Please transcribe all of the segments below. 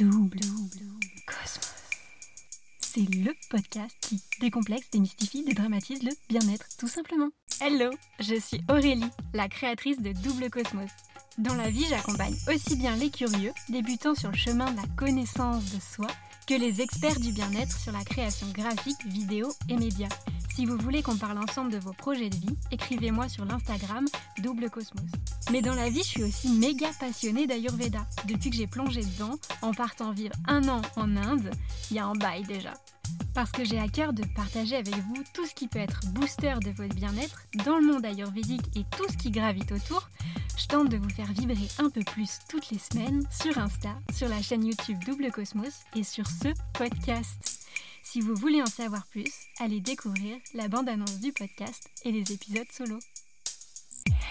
Double Cosmos. C'est le podcast qui décomplexe, démystifie, dédramatise le bien-être, tout simplement. Hello, je suis Aurélie, la créatrice de Double Cosmos. Dans la vie, j'accompagne aussi bien les curieux, débutant sur le chemin de la connaissance de soi, que les experts du bien-être sur la création graphique, vidéo et médias. Si vous voulez qu'on parle ensemble de vos projets de vie, écrivez-moi sur l'Instagram Double Cosmos. Mais dans la vie, je suis aussi méga passionnée d'Ayurveda. Depuis que j'ai plongé dedans, en partant vivre un an en Inde, il y a un bail déjà. Parce que j'ai à cœur de partager avec vous tout ce qui peut être booster de votre bien-être dans le monde ayurvédique et tout ce qui gravite autour, je tente de vous faire vibrer un peu plus toutes les semaines sur Insta, sur la chaîne YouTube Double Cosmos et sur ce podcast. Si vous voulez en savoir plus, allez découvrir la bande-annonce du podcast et les épisodes solo.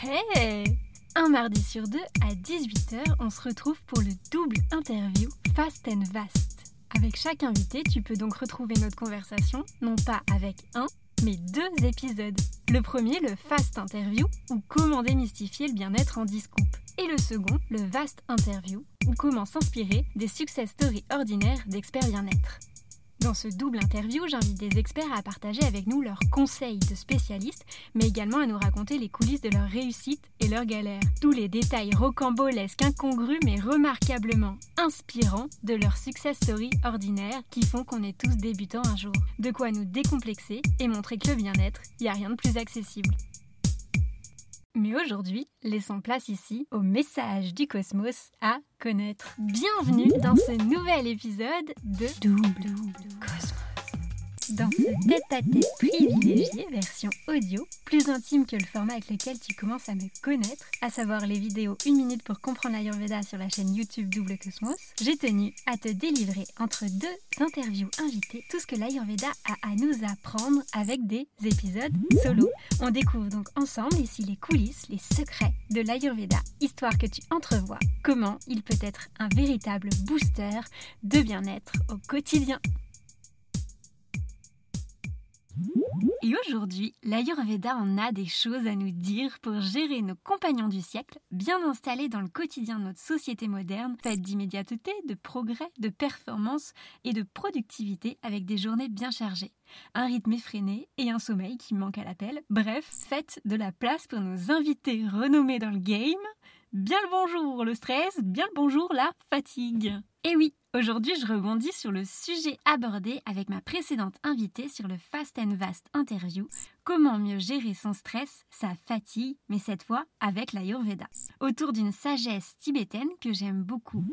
Hey Un mardi sur deux à 18h, on se retrouve pour le double interview Fast and Vast. Avec chaque invité, tu peux donc retrouver notre conversation, non pas avec un, mais deux épisodes. Le premier, le Fast Interview, ou comment démystifier le bien-être en 10 coupes. Et le second, le Vast Interview, ou comment s'inspirer des success stories ordinaires d'experts bien-être. Dans ce double interview, j'invite des experts à partager avec nous leurs conseils de spécialistes, mais également à nous raconter les coulisses de leur réussite et leurs galères. Tous les détails rocambolesques, incongrus, mais remarquablement inspirants de leur success story ordinaire qui font qu'on est tous débutants un jour. De quoi nous décomplexer et montrer que le bien-être, il n'y a rien de plus accessible. Mais aujourd'hui, laissons place ici au message du cosmos à connaître. Bienvenue dans ce nouvel épisode de Double Cosmos. Dans ce tête-à-tête privilégié, version audio, plus intime que le format avec lequel tu commences à me connaître, à savoir les vidéos 1 minute pour comprendre l'Ayurveda sur la chaîne YouTube Double Cosmos, j'ai tenu à te délivrer entre deux interviews invitées tout ce que l'Ayurveda a à nous apprendre avec des épisodes solo. On découvre donc ensemble ici les coulisses, les secrets de l'Ayurveda, histoire que tu entrevois comment il peut être un véritable booster de bien-être au quotidien. Et aujourd'hui, l'Ayurveda en a des choses à nous dire pour gérer nos compagnons du siècle, bien installés dans le quotidien de notre société moderne, faite d'immédiateté, de progrès, de performance et de productivité avec des journées bien chargées. Un rythme effréné et un sommeil qui manque à l'appel. Bref, faites de la place pour nos invités renommés dans le game. Bien le bonjour le stress, bien le bonjour la fatigue. Et oui, aujourd'hui je rebondis sur le sujet abordé avec ma précédente invitée sur le Fast and Vast interview, comment mieux gérer son stress, sa fatigue, mais cette fois avec l'Ayurveda. Autour d'une sagesse tibétaine que j'aime beaucoup.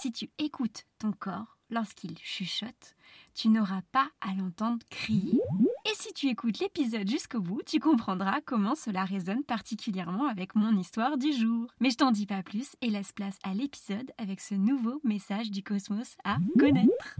Si tu écoutes ton corps lorsqu'il chuchote, tu n'auras pas à l'entendre crier. Et si tu écoutes l'épisode jusqu'au bout, tu comprendras comment cela résonne particulièrement avec mon histoire du jour. Mais je t'en dis pas plus et laisse place à l'épisode avec ce nouveau message du cosmos à connaître.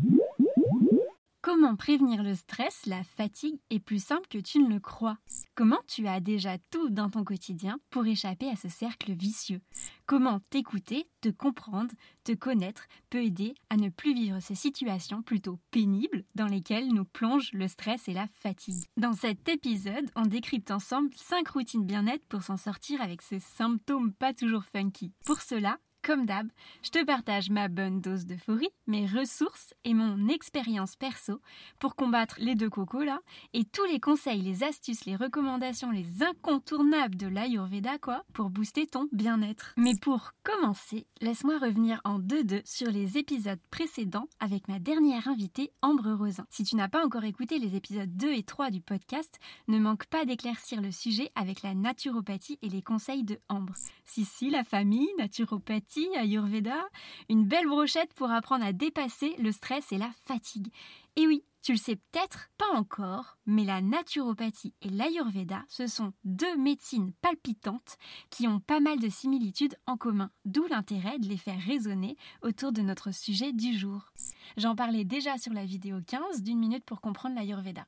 Comment prévenir le stress, la fatigue est plus simple que tu ne le crois? Comment tu as déjà tout dans ton quotidien pour échapper à ce cercle vicieux? Comment t'écouter, te comprendre, te connaître peut aider à ne plus vivre ces situations plutôt pénibles dans lesquelles nous plonge le stress et la fatigue. Dans cet épisode, on décrypte ensemble 5 routines bien-être pour s'en sortir avec ces symptômes pas toujours funky. Pour cela, comme d'hab, je te partage ma bonne dose d'euphorie, mes ressources et mon expérience perso pour combattre les deux cocos là, et tous les conseils, les astuces, les recommandations, les incontournables de l'Ayurveda quoi, pour booster ton bien-être. Mais pour commencer, laisse-moi revenir en deux-deux sur les épisodes précédents avec ma dernière invitée, Ambre Rosin. Si tu n'as pas encore écouté les épisodes 2 et 3 du podcast, ne manque pas d'éclaircir le sujet avec la naturopathie et les conseils de Ambre. Si si, la famille, naturopathie, Ayurveda, une belle brochette pour apprendre à dépasser le stress et la fatigue. Et oui, tu le sais peut-être pas encore, mais la naturopathie et l'Ayurveda, ce sont deux médecines palpitantes qui ont pas mal de similitudes en commun, d'où l'intérêt de les faire résonner autour de notre sujet du jour. J'en parlais déjà sur la vidéo 15 d'une minute pour comprendre l'Ayurveda.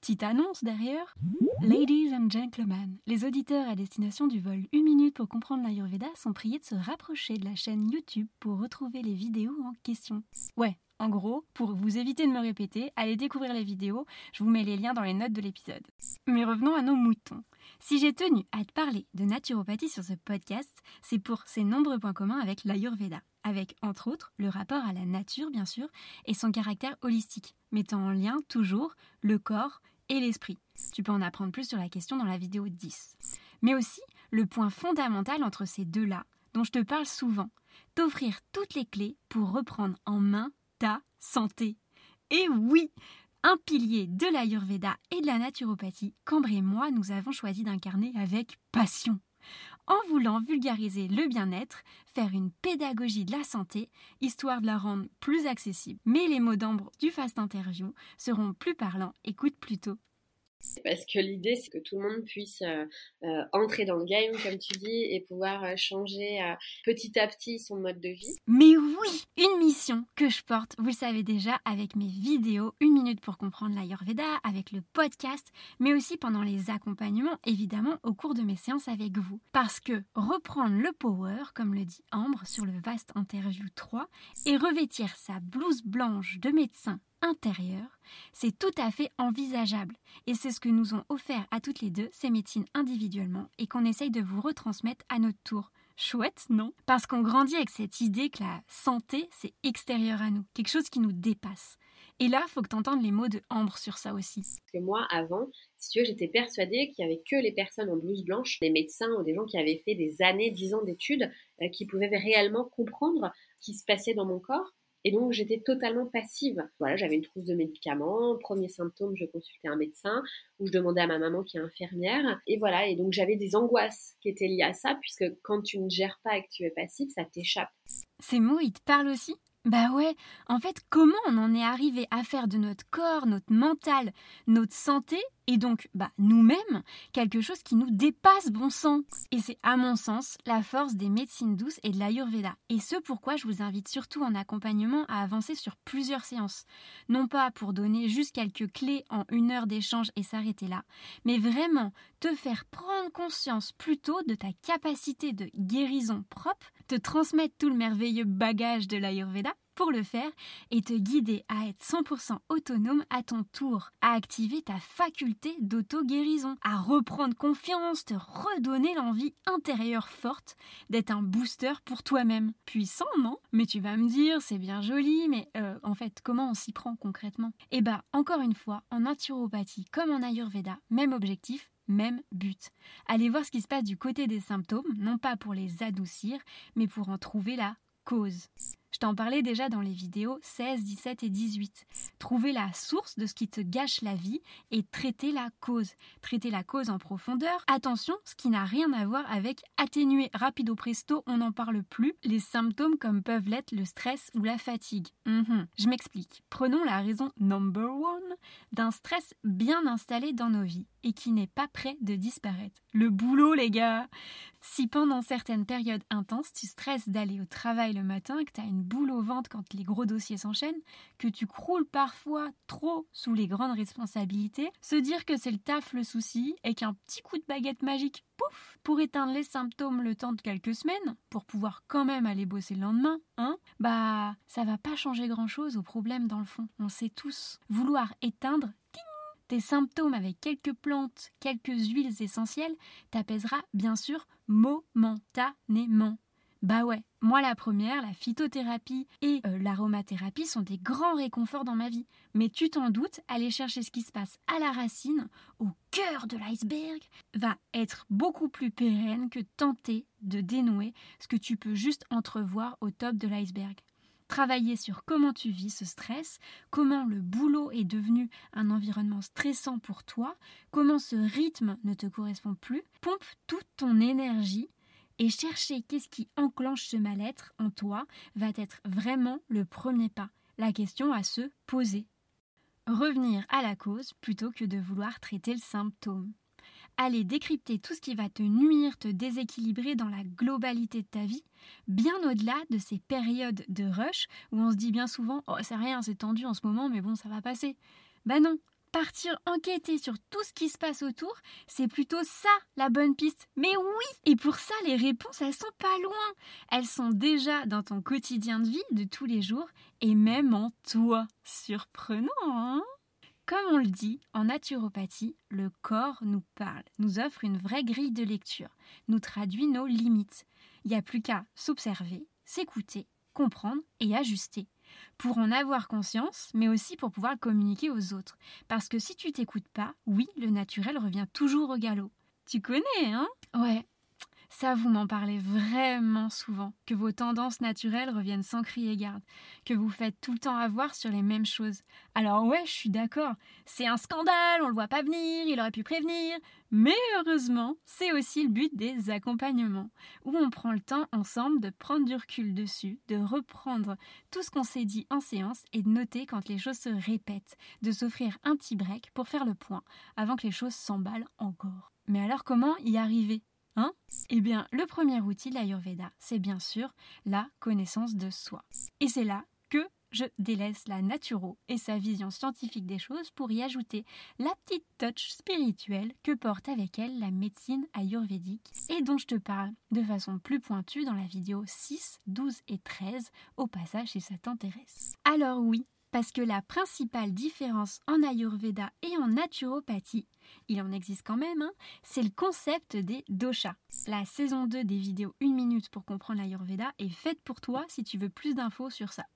Petite annonce derrière. Ladies and gentlemen, les auditeurs à destination du vol Une minute pour comprendre l'Ayurveda sont priés de se rapprocher de la chaîne YouTube pour retrouver les vidéos en question. Ouais, en gros, pour vous éviter de me répéter, allez découvrir les vidéos, je vous mets les liens dans les notes de l'épisode. Mais revenons à nos moutons. Si j'ai tenu à te parler de naturopathie sur ce podcast, c'est pour ses nombreux points communs avec l'Ayurveda, avec entre autres le rapport à la nature bien sûr et son caractère holistique, mettant en lien toujours le corps et l'esprit. Tu peux en apprendre plus sur la question dans la vidéo 10. Mais aussi le point fondamental entre ces deux-là, dont je te parle souvent, t'offrir toutes les clés pour reprendre en main ta santé. Et oui, un pilier de l'Ayurveda et de la naturopathie qu'Ambre et moi nous avons choisi d'incarner avec passion. En voulant vulgariser le bien-être, faire une pédagogie de la santé, histoire de la rendre plus accessible. Mais les mots d'Ambre du Fast Interview seront plus parlants, écoute plutôt parce que l'idée, c'est que tout le monde puisse euh, euh, entrer dans le game, comme tu dis, et pouvoir euh, changer petit à petit son mode de vie. Mais oui, une mission que je porte, vous le savez déjà, avec mes vidéos, une minute pour comprendre l'Ayurveda, avec le podcast, mais aussi pendant les accompagnements, évidemment, au cours de mes séances avec vous. Parce que reprendre le power, comme le dit Ambre sur le vaste interview 3, et revêtir sa blouse blanche de médecin intérieur, c'est tout à fait envisageable. Et c'est ce que nous ont offert à toutes les deux ces médecines individuellement et qu'on essaye de vous retransmettre à notre tour. Chouette, non? Parce qu'on grandit avec cette idée que la santé, c'est extérieur à nous, quelque chose qui nous dépasse. Et là, faut que tu les mots de Ambre sur ça aussi. Que moi, avant, si tu veux, j'étais persuadée qu'il n'y avait que les personnes en blouse blanche, les médecins ou des gens qui avaient fait des années, dix ans d'études, euh, qui pouvaient réellement comprendre ce qui se passait dans mon corps. Et donc, j'étais totalement passive. Voilà, j'avais une trousse de médicaments. Premier symptôme, je consultais un médecin ou je demandais à ma maman qui est infirmière. Et voilà, et donc j'avais des angoisses qui étaient liées à ça, puisque quand tu ne gères pas et que tu es passif, ça t'échappe. Ces mots, ils te parlent aussi? Bah ouais, en fait, comment on en est arrivé à faire de notre corps, notre mental, notre santé, et donc bah, nous-mêmes, quelque chose qui nous dépasse, bon sang Et c'est à mon sens la force des médecines douces et de l'Ayurveda. Et ce pourquoi je vous invite surtout en accompagnement à avancer sur plusieurs séances. Non pas pour donner juste quelques clés en une heure d'échange et s'arrêter là, mais vraiment te faire prendre conscience plutôt de ta capacité de guérison propre, te transmettre tout le merveilleux bagage de l'Ayurveda pour le faire et te guider à être 100% autonome à ton tour, à activer ta faculté d'auto-guérison, à reprendre confiance, te redonner l'envie intérieure forte d'être un booster pour toi-même. Puissant, non? Mais tu vas me dire, c'est bien joli, mais euh, en fait, comment on s'y prend concrètement? Eh bah, encore une fois, en naturopathie comme en Ayurveda, même objectif, même but. Allez voir ce qui se passe du côté des symptômes, non pas pour les adoucir, mais pour en trouver la cause. Je t'en parlais déjà dans les vidéos 16, 17 et 18. Trouver la source de ce qui te gâche la vie et traiter la cause. Traiter la cause en profondeur. Attention, ce qui n'a rien à voir avec atténuer rapido presto, on n'en parle plus, les symptômes comme peuvent l'être le stress ou la fatigue. Mhm. Je m'explique. Prenons la raison number one d'un stress bien installé dans nos vies et qui n'est pas prêt de disparaître. Le boulot, les gars Si pendant certaines périodes intenses, tu stresses d'aller au travail le matin, que tu as une boule au ventre quand les gros dossiers s'enchaînent, que tu croules parfois trop sous les grandes responsabilités, se dire que c'est le taf le souci et qu'un petit coup de baguette magique, pouf, pour éteindre les symptômes le temps de quelques semaines, pour pouvoir quand même aller bosser le lendemain, hein, bah ça va pas changer grand chose au problème dans le fond. On sait tous. Vouloir éteindre tes symptômes avec quelques plantes, quelques huiles essentielles, t'apaisera bien sûr momentanément. Bah ouais, moi la première, la phytothérapie et euh, l'aromathérapie sont des grands réconforts dans ma vie. Mais tu t'en doutes, aller chercher ce qui se passe à la racine, au cœur de l'iceberg, va être beaucoup plus pérenne que tenter de dénouer ce que tu peux juste entrevoir au top de l'iceberg. Travailler sur comment tu vis ce stress, comment le boulot est devenu un environnement stressant pour toi, comment ce rythme ne te correspond plus, pompe toute ton énergie et chercher qu'est-ce qui enclenche ce mal-être en toi va être vraiment le premier pas, la question à se poser. Revenir à la cause plutôt que de vouloir traiter le symptôme. Aller décrypter tout ce qui va te nuire, te déséquilibrer dans la globalité de ta vie, bien au-delà de ces périodes de rush où on se dit bien souvent Oh, c'est rien, c'est tendu en ce moment, mais bon, ça va passer. Ben non, partir enquêter sur tout ce qui se passe autour, c'est plutôt ça la bonne piste. Mais oui Et pour ça, les réponses, elles sont pas loin. Elles sont déjà dans ton quotidien de vie de tous les jours et même en toi. Surprenant, hein? Comme on le dit, en naturopathie, le corps nous parle, nous offre une vraie grille de lecture, nous traduit nos limites. Il n'y a plus qu'à s'observer, s'écouter, comprendre et ajuster. Pour en avoir conscience, mais aussi pour pouvoir communiquer aux autres. Parce que si tu t'écoutes pas, oui, le naturel revient toujours au galop. Tu connais, hein? Ouais, ça, vous m'en parlez vraiment souvent, que vos tendances naturelles reviennent sans crier garde, que vous faites tout le temps avoir sur les mêmes choses. Alors ouais, je suis d'accord, c'est un scandale, on le voit pas venir, il aurait pu prévenir, mais heureusement, c'est aussi le but des accompagnements, où on prend le temps ensemble de prendre du recul dessus, de reprendre tout ce qu'on s'est dit en séance et de noter quand les choses se répètent, de s'offrir un petit break pour faire le point, avant que les choses s'emballent encore. Mais alors comment y arriver? Eh bien, le premier outil de l'Ayurveda, c'est bien sûr la connaissance de soi. Et c'est là que je délaisse la naturo et sa vision scientifique des choses pour y ajouter la petite touch spirituelle que porte avec elle la médecine ayurvédique et dont je te parle de façon plus pointue dans la vidéo 6, 12 et 13 au passage si ça t'intéresse. Alors oui, parce que la principale différence en Ayurveda et en naturopathie, il en existe quand même, hein, c'est le concept des doshas. La saison 2 des vidéos 1 minute pour comprendre l'Ayurveda est faite pour toi si tu veux plus d'infos sur ça.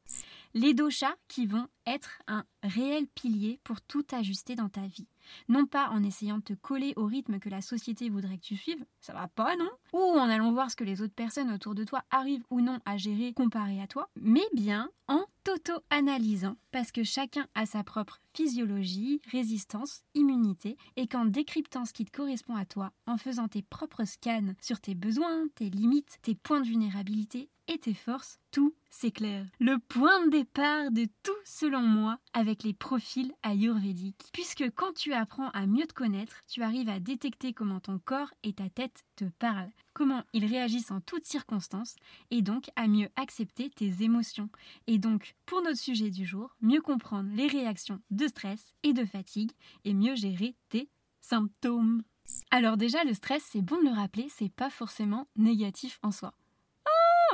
Les doshas qui vont être un réel pilier pour tout ajuster dans ta vie. Non pas en essayant de te coller au rythme que la société voudrait que tu suives, ça va pas, non? Ou en allant voir ce que les autres personnes autour de toi arrivent ou non à gérer comparé à toi, mais bien en t'auto-analysant, parce que chacun a sa propre physiologie, résistance, immunité, et qu'en décryptant ce qui te correspond à toi, en faisant tes propres scans sur tes besoins, tes limites, tes points de vulnérabilité et tes forces, tout s'éclaire. Le point de départ de tout, selon moi, avec les profils ayurvédiques. Puisque quand tu apprends à mieux te connaître, tu arrives à détecter comment ton corps et ta tête te parlent, comment ils réagissent en toutes circonstances, et donc à mieux accepter tes émotions. Et donc, pour notre sujet du jour, mieux comprendre les réactions de stress et de fatigue, et mieux gérer tes symptômes. Alors déjà, le stress, c'est bon de le rappeler, c'est pas forcément négatif en soi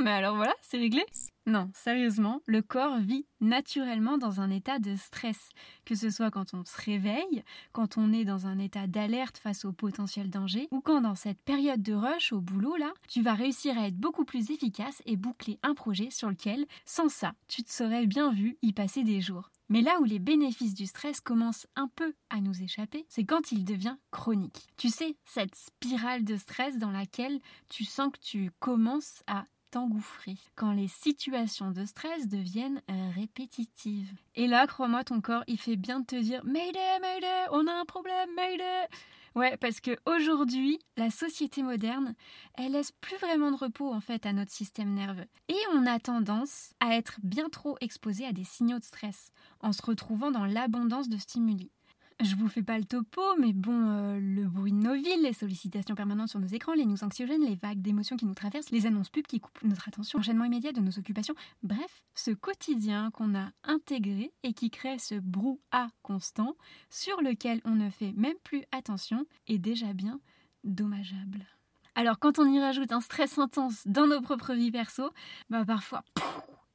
mais alors voilà, c'est réglé Non, sérieusement, le corps vit naturellement dans un état de stress, que ce soit quand on se réveille, quand on est dans un état d'alerte face au potentiel danger, ou quand dans cette période de rush au boulot là, tu vas réussir à être beaucoup plus efficace et boucler un projet sur lequel, sans ça, tu te serais bien vu y passer des jours. Mais là où les bénéfices du stress commencent un peu à nous échapper, c'est quand il devient chronique. Tu sais, cette spirale de stress dans laquelle tu sens que tu commences à t'engouffrer quand les situations de stress deviennent euh, répétitives. Et là, crois-moi, ton corps, il fait bien de te dire Mayday, Mayday, on a un problème, Mayday Ouais, parce que aujourd'hui, la société moderne, elle laisse plus vraiment de repos en fait à notre système nerveux. Et on a tendance à être bien trop exposé à des signaux de stress, en se retrouvant dans l'abondance de stimuli. Je vous fais pas le topo, mais bon, euh, le bruit de nos villes, les sollicitations permanentes sur nos écrans, les news anxiogènes, les vagues d'émotions qui nous traversent, les annonces pubs qui coupent notre attention, l'enchaînement immédiat de nos occupations, bref, ce quotidien qu'on a intégré et qui crée ce brouhaha constant sur lequel on ne fait même plus attention est déjà bien dommageable. Alors quand on y rajoute un stress intense dans nos propres vies perso, bah parfois,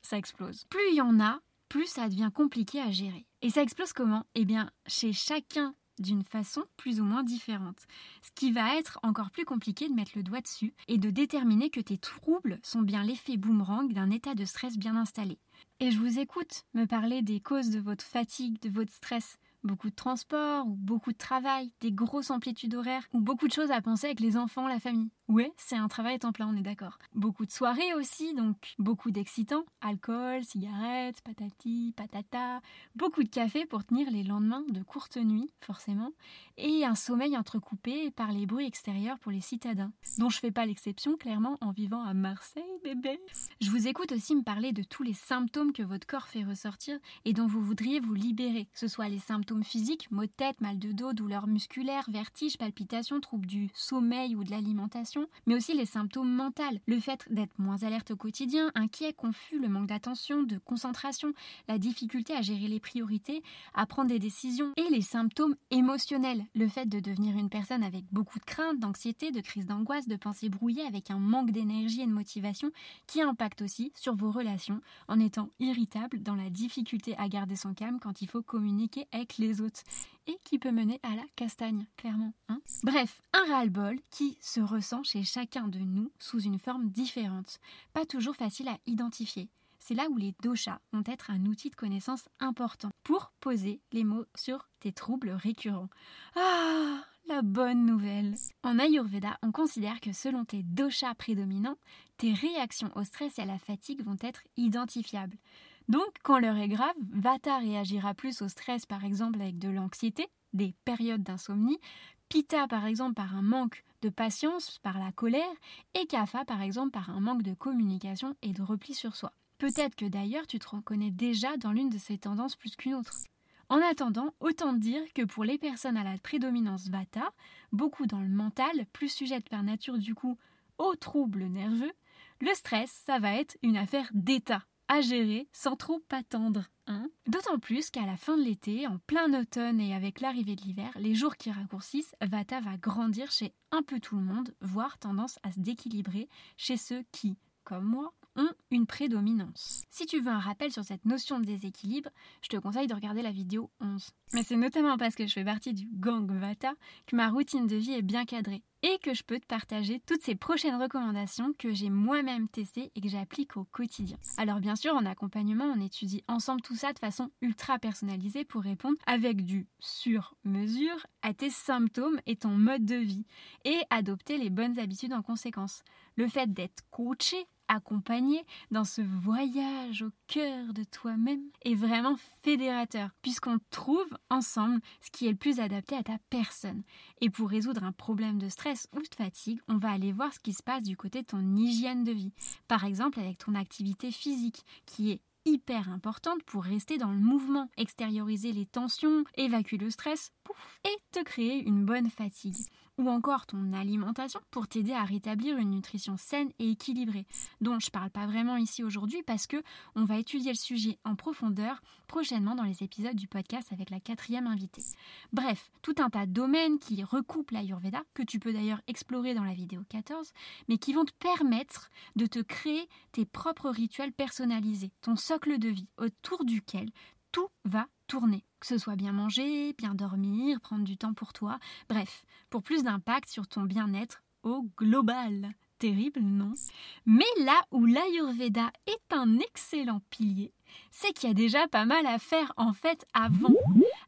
ça explose. Plus il y en a, plus ça devient compliqué à gérer. Et ça explose comment? Eh bien, chez chacun d'une façon plus ou moins différente. Ce qui va être encore plus compliqué de mettre le doigt dessus et de déterminer que tes troubles sont bien l'effet boomerang d'un état de stress bien installé. Et je vous écoute me parler des causes de votre fatigue, de votre stress beaucoup de transport ou beaucoup de travail, des grosses amplitudes horaires ou beaucoup de choses à penser avec les enfants, la famille. Ouais, c'est un travail à temps plein, on est d'accord. Beaucoup de soirées aussi, donc beaucoup d'excitants, alcool, cigarettes, patati, patata, beaucoup de café pour tenir les lendemains de courtes nuits, forcément, et un sommeil entrecoupé par les bruits extérieurs pour les citadins, dont je fais pas l'exception clairement en vivant à Marseille, bébé. Je vous écoute aussi me parler de tous les symptômes que votre corps fait ressortir et dont vous voudriez vous libérer, que ce soit les symptômes physiques, maux de tête, mal de dos, douleurs musculaires, vertiges, palpitations, troubles du sommeil ou de l'alimentation, mais aussi les symptômes mentaux, le fait d'être moins alerte au quotidien, inquiet, confus, le manque d'attention, de concentration, la difficulté à gérer les priorités, à prendre des décisions, et les symptômes émotionnels, le fait de devenir une personne avec beaucoup de crainte, d'anxiété, de crise d'angoisse, de pensées brouillées avec un manque d'énergie et de motivation qui impacte aussi sur vos relations en étant irritable dans la difficulté à garder son calme quand il faut communiquer avec les autres et qui peut mener à la castagne, clairement. Hein Bref, un ras-le-bol qui se ressent chez chacun de nous sous une forme différente, pas toujours facile à identifier. C'est là où les doshas vont être un outil de connaissance important pour poser les mots sur tes troubles récurrents. Ah, la bonne nouvelle. En Ayurveda, on considère que selon tes doshas prédominants, tes réactions au stress et à la fatigue vont être identifiables. Donc, quand l'heure est grave, Vata réagira plus au stress, par exemple avec de l'anxiété, des périodes d'insomnie, Pitta, par exemple, par un manque de patience, par la colère, et Kapha, par exemple, par un manque de communication et de repli sur soi. Peut-être que d'ailleurs tu te reconnais déjà dans l'une de ces tendances plus qu'une autre. En attendant, autant dire que pour les personnes à la prédominance Vata, beaucoup dans le mental, plus sujettes par nature du coup aux troubles nerveux, le stress, ça va être une affaire d'état à gérer sans trop attendre. Hein D'autant plus qu'à la fin de l'été, en plein automne et avec l'arrivée de l'hiver, les jours qui raccourcissent, Vata va grandir chez un peu tout le monde, voire tendance à se déquilibrer chez ceux qui, comme moi, ont une prédominance. Si tu veux un rappel sur cette notion de déséquilibre, je te conseille de regarder la vidéo 11. Mais c'est notamment parce que je fais partie du gang Vata que ma routine de vie est bien cadrée et que je peux te partager toutes ces prochaines recommandations que j'ai moi-même testées et que j'applique au quotidien. Alors bien sûr, en accompagnement, on étudie ensemble tout ça de façon ultra personnalisée pour répondre avec du sur-mesure à tes symptômes et ton mode de vie et adopter les bonnes habitudes en conséquence. Le fait d'être coaché accompagné dans ce voyage au cœur de toi-même est vraiment fédérateur, puisqu'on trouve ensemble ce qui est le plus adapté à ta personne. Et pour résoudre un problème de stress ou de fatigue, on va aller voir ce qui se passe du côté de ton hygiène de vie. Par exemple avec ton activité physique, qui est hyper importante pour rester dans le mouvement, extérioriser les tensions, évacuer le stress, pouf, et te créer une bonne fatigue ou encore ton alimentation pour t'aider à rétablir une nutrition saine et équilibrée, dont je parle pas vraiment ici aujourd'hui parce que on va étudier le sujet en profondeur prochainement dans les épisodes du podcast avec la quatrième invitée. Bref, tout un tas de domaines qui recoupent l'Ayurveda, que tu peux d'ailleurs explorer dans la vidéo 14, mais qui vont te permettre de te créer tes propres rituels personnalisés, ton socle de vie autour duquel tout va tourner. Que ce soit bien manger, bien dormir, prendre du temps pour toi, bref, pour plus d'impact sur ton bien-être au global. Terrible, non? Mais là où l'Ayurveda est un excellent pilier, c'est qu'il y a déjà pas mal à faire en fait avant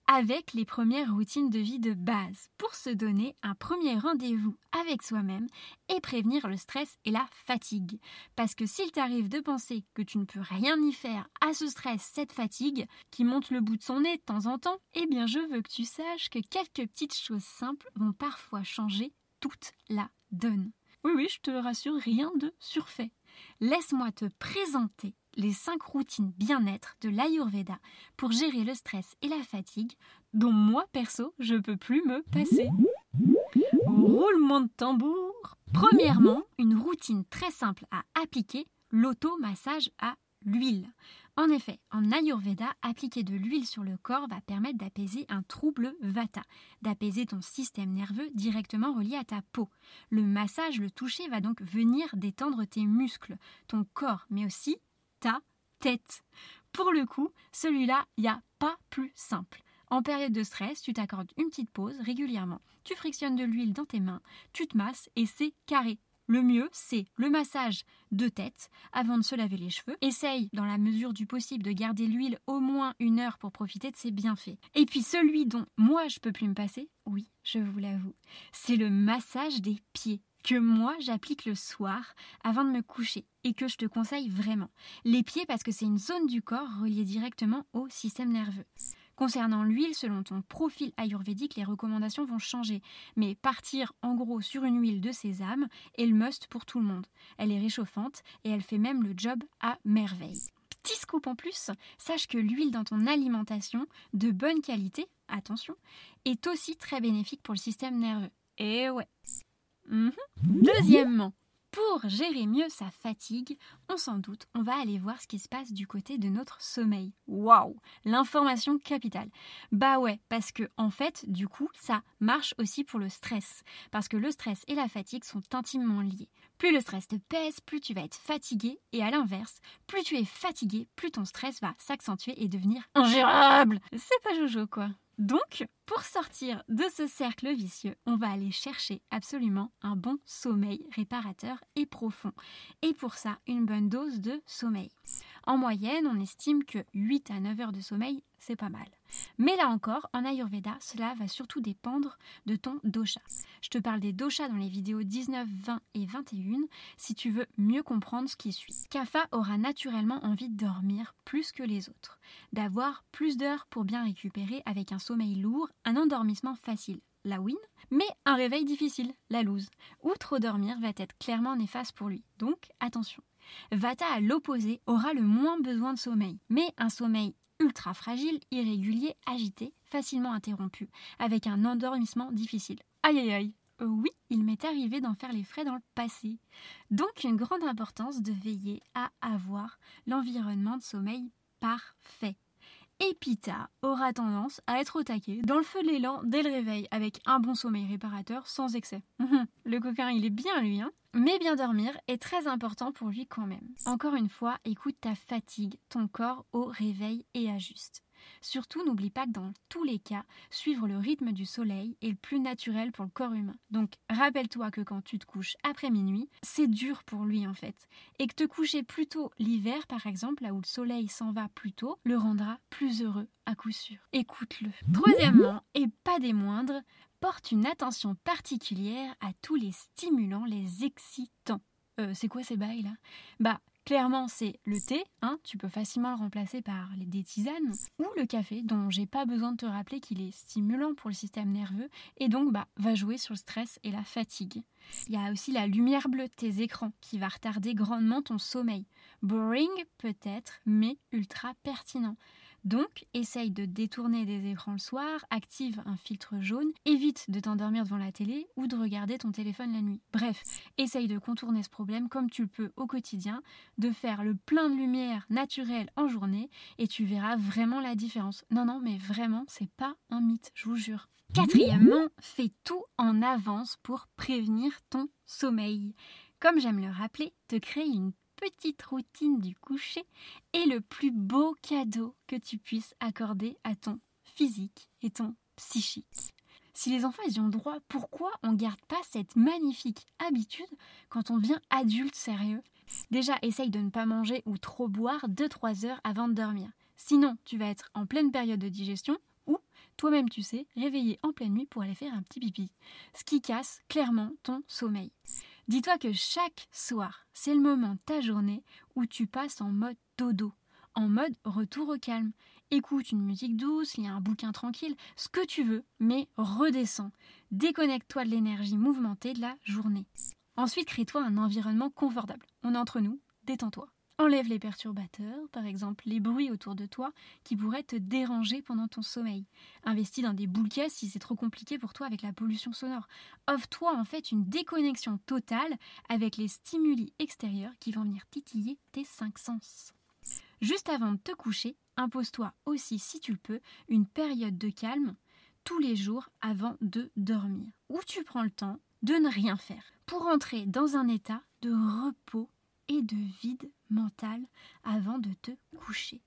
avec les premières routines de vie de base pour se donner un premier rendez-vous avec soi-même et prévenir le stress et la fatigue. Parce que s'il t'arrive de penser que tu ne peux rien y faire à ce stress, cette fatigue qui monte le bout de son nez de temps en temps, eh bien je veux que tu saches que quelques petites choses simples vont parfois changer toute la donne. Oui oui, je te rassure, rien de surfait. Laisse-moi te présenter les 5 routines bien-être de l'Ayurveda pour gérer le stress et la fatigue dont moi perso je peux plus me passer. Roulement de tambour. Premièrement, une routine très simple à appliquer, l'automassage à l'huile. En effet, en Ayurveda, appliquer de l'huile sur le corps va permettre d'apaiser un trouble vata, d'apaiser ton système nerveux directement relié à ta peau. Le massage, le toucher va donc venir détendre tes muscles, ton corps, mais aussi ta tête. Pour le coup, celui-là, il n'y a pas plus simple. En période de stress, tu t'accordes une petite pause régulièrement. Tu frictionnes de l'huile dans tes mains, tu te masses et c'est carré. Le mieux, c'est le massage de tête avant de se laver les cheveux. Essaye, dans la mesure du possible, de garder l'huile au moins une heure pour profiter de ses bienfaits. Et puis celui dont moi je peux plus me passer, oui, je vous l'avoue, c'est le massage des pieds que moi j'applique le soir avant de me coucher et que je te conseille vraiment. Les pieds parce que c'est une zone du corps reliée directement au système nerveux. Concernant l'huile, selon ton profil ayurvédique, les recommandations vont changer. Mais partir en gros sur une huile de sésame est le must pour tout le monde. Elle est réchauffante et elle fait même le job à merveille. Petit scoop en plus, sache que l'huile dans ton alimentation de bonne qualité, attention, est aussi très bénéfique pour le système nerveux. Et ouais, Mhm. Deuxièmement, Pour gérer mieux sa fatigue, on s'en doute, on va aller voir ce qui se passe du côté de notre sommeil. Waouh, l'information capitale. Bah ouais, parce que en fait, du coup, ça marche aussi pour le stress, parce que le stress et la fatigue sont intimement liés. Plus le stress te pèse, plus tu vas être fatigué, et à l'inverse, plus tu es fatigué, plus ton stress va s'accentuer et devenir ingérable. C'est pas Jojo quoi. Donc, pour sortir de ce cercle vicieux, on va aller chercher absolument un bon sommeil réparateur et profond. Et pour ça, une bonne dose de sommeil. En moyenne, on estime que 8 à 9 heures de sommeil, c'est pas mal. Mais là encore, en Ayurveda, cela va surtout dépendre de ton dosha. Je te parle des doshas dans les vidéos 19, 20 et 21 si tu veux mieux comprendre ce qui suit. Kapha aura naturellement envie de dormir plus que les autres, d'avoir plus d'heures pour bien récupérer avec un sommeil lourd, un endormissement facile, la win, mais un réveil difficile, la lose, ou trop dormir va être clairement néfaste pour lui. Donc attention. Vata à l'opposé aura le moins besoin de sommeil, mais un sommeil ultra fragile, irrégulier, agité, facilement interrompu, avec un endormissement difficile. Aïe aïe aïe euh, oui, il m'est arrivé d'en faire les frais dans le passé. Donc une grande importance de veiller à avoir l'environnement de sommeil parfait. Epita aura tendance à être au taquet, dans le feu de l'élan dès le réveil, avec un bon sommeil réparateur sans excès. le coquin, il est bien lui, hein mais bien dormir est très important pour lui quand même. Encore une fois, écoute ta fatigue, ton corps au réveil et ajuste. Surtout, n'oublie pas que dans tous les cas, suivre le rythme du soleil est le plus naturel pour le corps humain. Donc, rappelle-toi que quand tu te couches après minuit, c'est dur pour lui en fait. Et que te coucher plus tôt l'hiver, par exemple, là où le soleil s'en va plus tôt, le rendra plus heureux à coup sûr. Écoute-le. Troisièmement, et pas des moindres, porte une attention particulière à tous les stimulants, les excitants. Euh, c'est quoi ces bails là Bah, clairement, c'est le thé, hein, tu peux facilement le remplacer par les, des tisanes, ou le café, dont j'ai pas besoin de te rappeler qu'il est stimulant pour le système nerveux, et donc bah, va jouer sur le stress et la fatigue. Il y a aussi la lumière bleue de tes écrans, qui va retarder grandement ton sommeil. Boring peut-être, mais ultra pertinent. Donc, essaye de détourner des écrans le soir, active un filtre jaune, évite de t'endormir devant la télé ou de regarder ton téléphone la nuit. Bref, essaye de contourner ce problème comme tu le peux au quotidien, de faire le plein de lumière naturelle en journée et tu verras vraiment la différence. Non, non, mais vraiment, c'est pas un mythe, je vous jure. Quatrièmement, fais tout en avance pour prévenir ton sommeil. Comme j'aime le rappeler, te créer une petite routine du coucher est le plus beau cadeau que tu puisses accorder à ton physique et ton psychique. Si les enfants y ont droit, pourquoi on ne garde pas cette magnifique habitude quand on devient adulte sérieux? Déjà, essaye de ne pas manger ou trop boire 2-3 heures avant de dormir. Sinon, tu vas être en pleine période de digestion ou, toi-même tu sais, réveillé en pleine nuit pour aller faire un petit pipi. Ce qui casse clairement ton sommeil. Dis-toi que chaque soir, c'est le moment de ta journée où tu passes en mode dodo, en mode retour au calme. Écoute une musique douce, lis un bouquin tranquille, ce que tu veux, mais redescends. Déconnecte-toi de l'énergie mouvementée de la journée. Ensuite, crée-toi un environnement confortable. On est entre nous, détends-toi. Enlève les perturbateurs, par exemple les bruits autour de toi qui pourraient te déranger pendant ton sommeil. Investis dans des boules si c'est trop compliqué pour toi avec la pollution sonore. Offre-toi en fait une déconnexion totale avec les stimuli extérieurs qui vont venir titiller tes cinq sens. Juste avant de te coucher, impose-toi aussi, si tu le peux, une période de calme tous les jours avant de dormir, où tu prends le temps de ne rien faire pour entrer dans un état de repos et de vide mental avant de te coucher.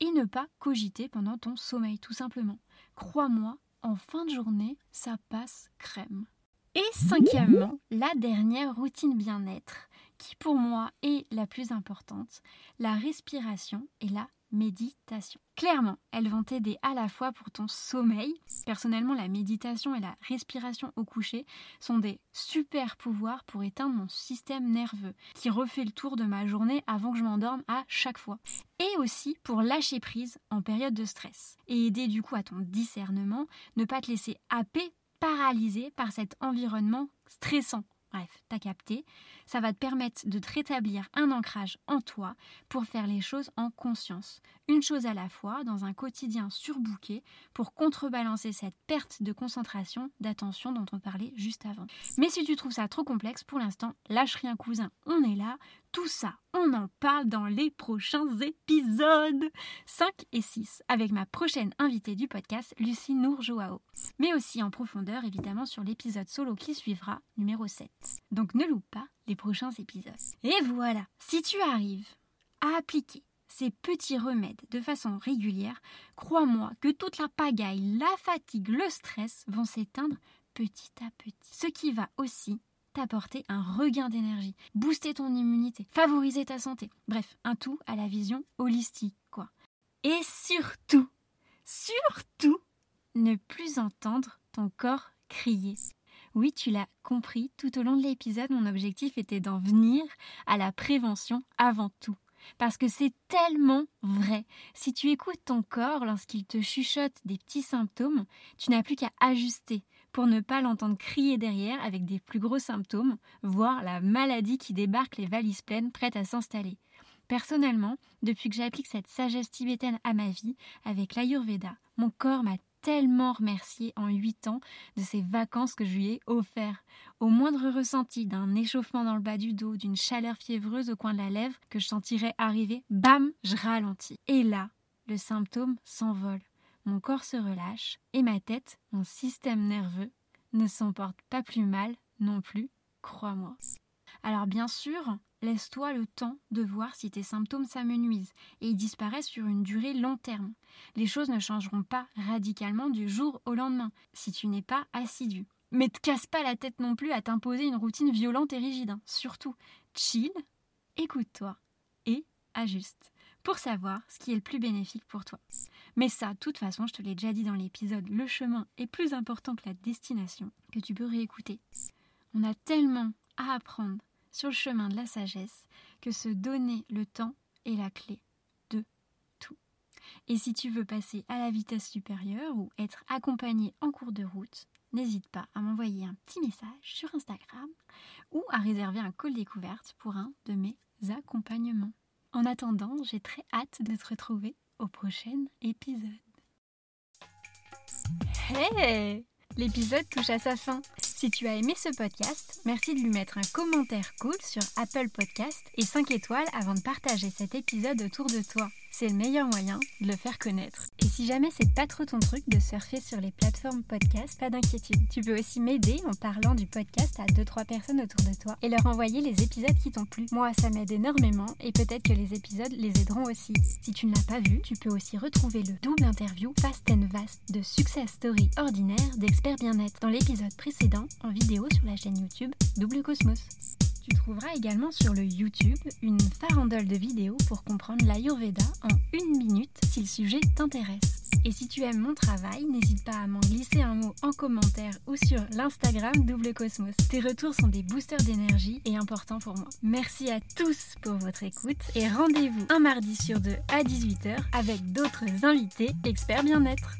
Et ne pas cogiter pendant ton sommeil, tout simplement. Crois-moi, en fin de journée, ça passe crème. Et cinquièmement, la dernière routine bien-être, qui pour moi est la plus importante, la respiration et la méditation. Clairement, elles vont t'aider à la fois pour ton sommeil. Personnellement, la méditation et la respiration au coucher sont des super pouvoirs pour éteindre mon système nerveux qui refait le tour de ma journée avant que je m'endorme à chaque fois. Et aussi pour lâcher prise en période de stress et aider du coup à ton discernement, ne pas te laisser happer, paralyser par cet environnement stressant Bref, t'as capté. Ça va te permettre de te rétablir un ancrage en toi pour faire les choses en conscience. Une chose à la fois, dans un quotidien surbooké, pour contrebalancer cette perte de concentration, d'attention dont on parlait juste avant. Mais si tu trouves ça trop complexe, pour l'instant, lâche rien cousin, on est là. Tout ça, on en parle dans les prochains épisodes 5 et 6, avec ma prochaine invitée du podcast, Lucie Nour Joao. Mais aussi en profondeur, évidemment, sur l'épisode solo qui suivra, numéro 7. Donc ne loupe pas les prochains épisodes. Et voilà, si tu arrives à appliquer ces petits remèdes de façon régulière, crois-moi que toute la pagaille, la fatigue, le stress vont s'éteindre petit à petit. Ce qui va aussi t'apporter un regain d'énergie, booster ton immunité, favoriser ta santé. Bref, un tout à la vision holistique, quoi. Et surtout, surtout, ne plus entendre ton corps crier. Oui, tu l'as compris, tout au long de l'épisode, mon objectif était d'en venir à la prévention avant tout. Parce que c'est tellement vrai. Si tu écoutes ton corps lorsqu'il te chuchote des petits symptômes, tu n'as plus qu'à ajuster pour ne pas l'entendre crier derrière avec des plus gros symptômes, voire la maladie qui débarque les valises pleines prêtes à s'installer. Personnellement, depuis que j'applique cette sagesse tibétaine à ma vie, avec l'Ayurveda, mon corps m'a tellement remercié en huit ans de ces vacances que je lui ai offertes. Au moindre ressenti d'un échauffement dans le bas du dos, d'une chaleur fiévreuse au coin de la lèvre que je sentirais arriver, bam, je ralentis. Et là, le symptôme s'envole mon corps se relâche et ma tête, mon système nerveux, ne s'en porte pas plus mal non plus, crois-moi. Alors bien sûr, laisse-toi le temps de voir si tes symptômes s'amenuisent et ils disparaissent sur une durée long terme. Les choses ne changeront pas radicalement du jour au lendemain si tu n'es pas assidu. Mais te casse pas la tête non plus à t'imposer une routine violente et rigide. Hein. Surtout, chill, écoute-toi et ajuste pour savoir ce qui est le plus bénéfique pour toi. Mais ça, de toute façon, je te l'ai déjà dit dans l'épisode, le chemin est plus important que la destination, que tu peux réécouter. On a tellement à apprendre sur le chemin de la sagesse que se donner le temps est la clé de tout. Et si tu veux passer à la vitesse supérieure ou être accompagné en cours de route, n'hésite pas à m'envoyer un petit message sur Instagram ou à réserver un call découverte pour un de mes accompagnements. En attendant, j'ai très hâte de te retrouver au prochain épisode. Hey L'épisode touche à sa fin. Si tu as aimé ce podcast, merci de lui mettre un commentaire cool sur Apple Podcast et 5 étoiles avant de partager cet épisode autour de toi. C'est le meilleur moyen de le faire connaître. Et si jamais c'est pas trop ton truc de surfer sur les plateformes podcast, pas d'inquiétude. Tu peux aussi m'aider en parlant du podcast à 2-3 personnes autour de toi et leur envoyer les épisodes qui t'ont plu. Moi, ça m'aide énormément et peut-être que les épisodes les aideront aussi. Si tu ne l'as pas vu, tu peux aussi retrouver le double interview Fast and Vast de Success Story ordinaire d'experts bien-être dans l'épisode précédent en vidéo sur la chaîne YouTube Double Cosmos. Tu trouveras également sur le YouTube une farandole de vidéos pour comprendre l'Ayurveda en une minute si le sujet t'intéresse. Et si tu aimes mon travail, n'hésite pas à m'en glisser un mot en commentaire ou sur l'Instagram Double Cosmos. Tes retours sont des boosters d'énergie et importants pour moi. Merci à tous pour votre écoute et rendez-vous un mardi sur deux à 18h avec d'autres invités experts bien-être.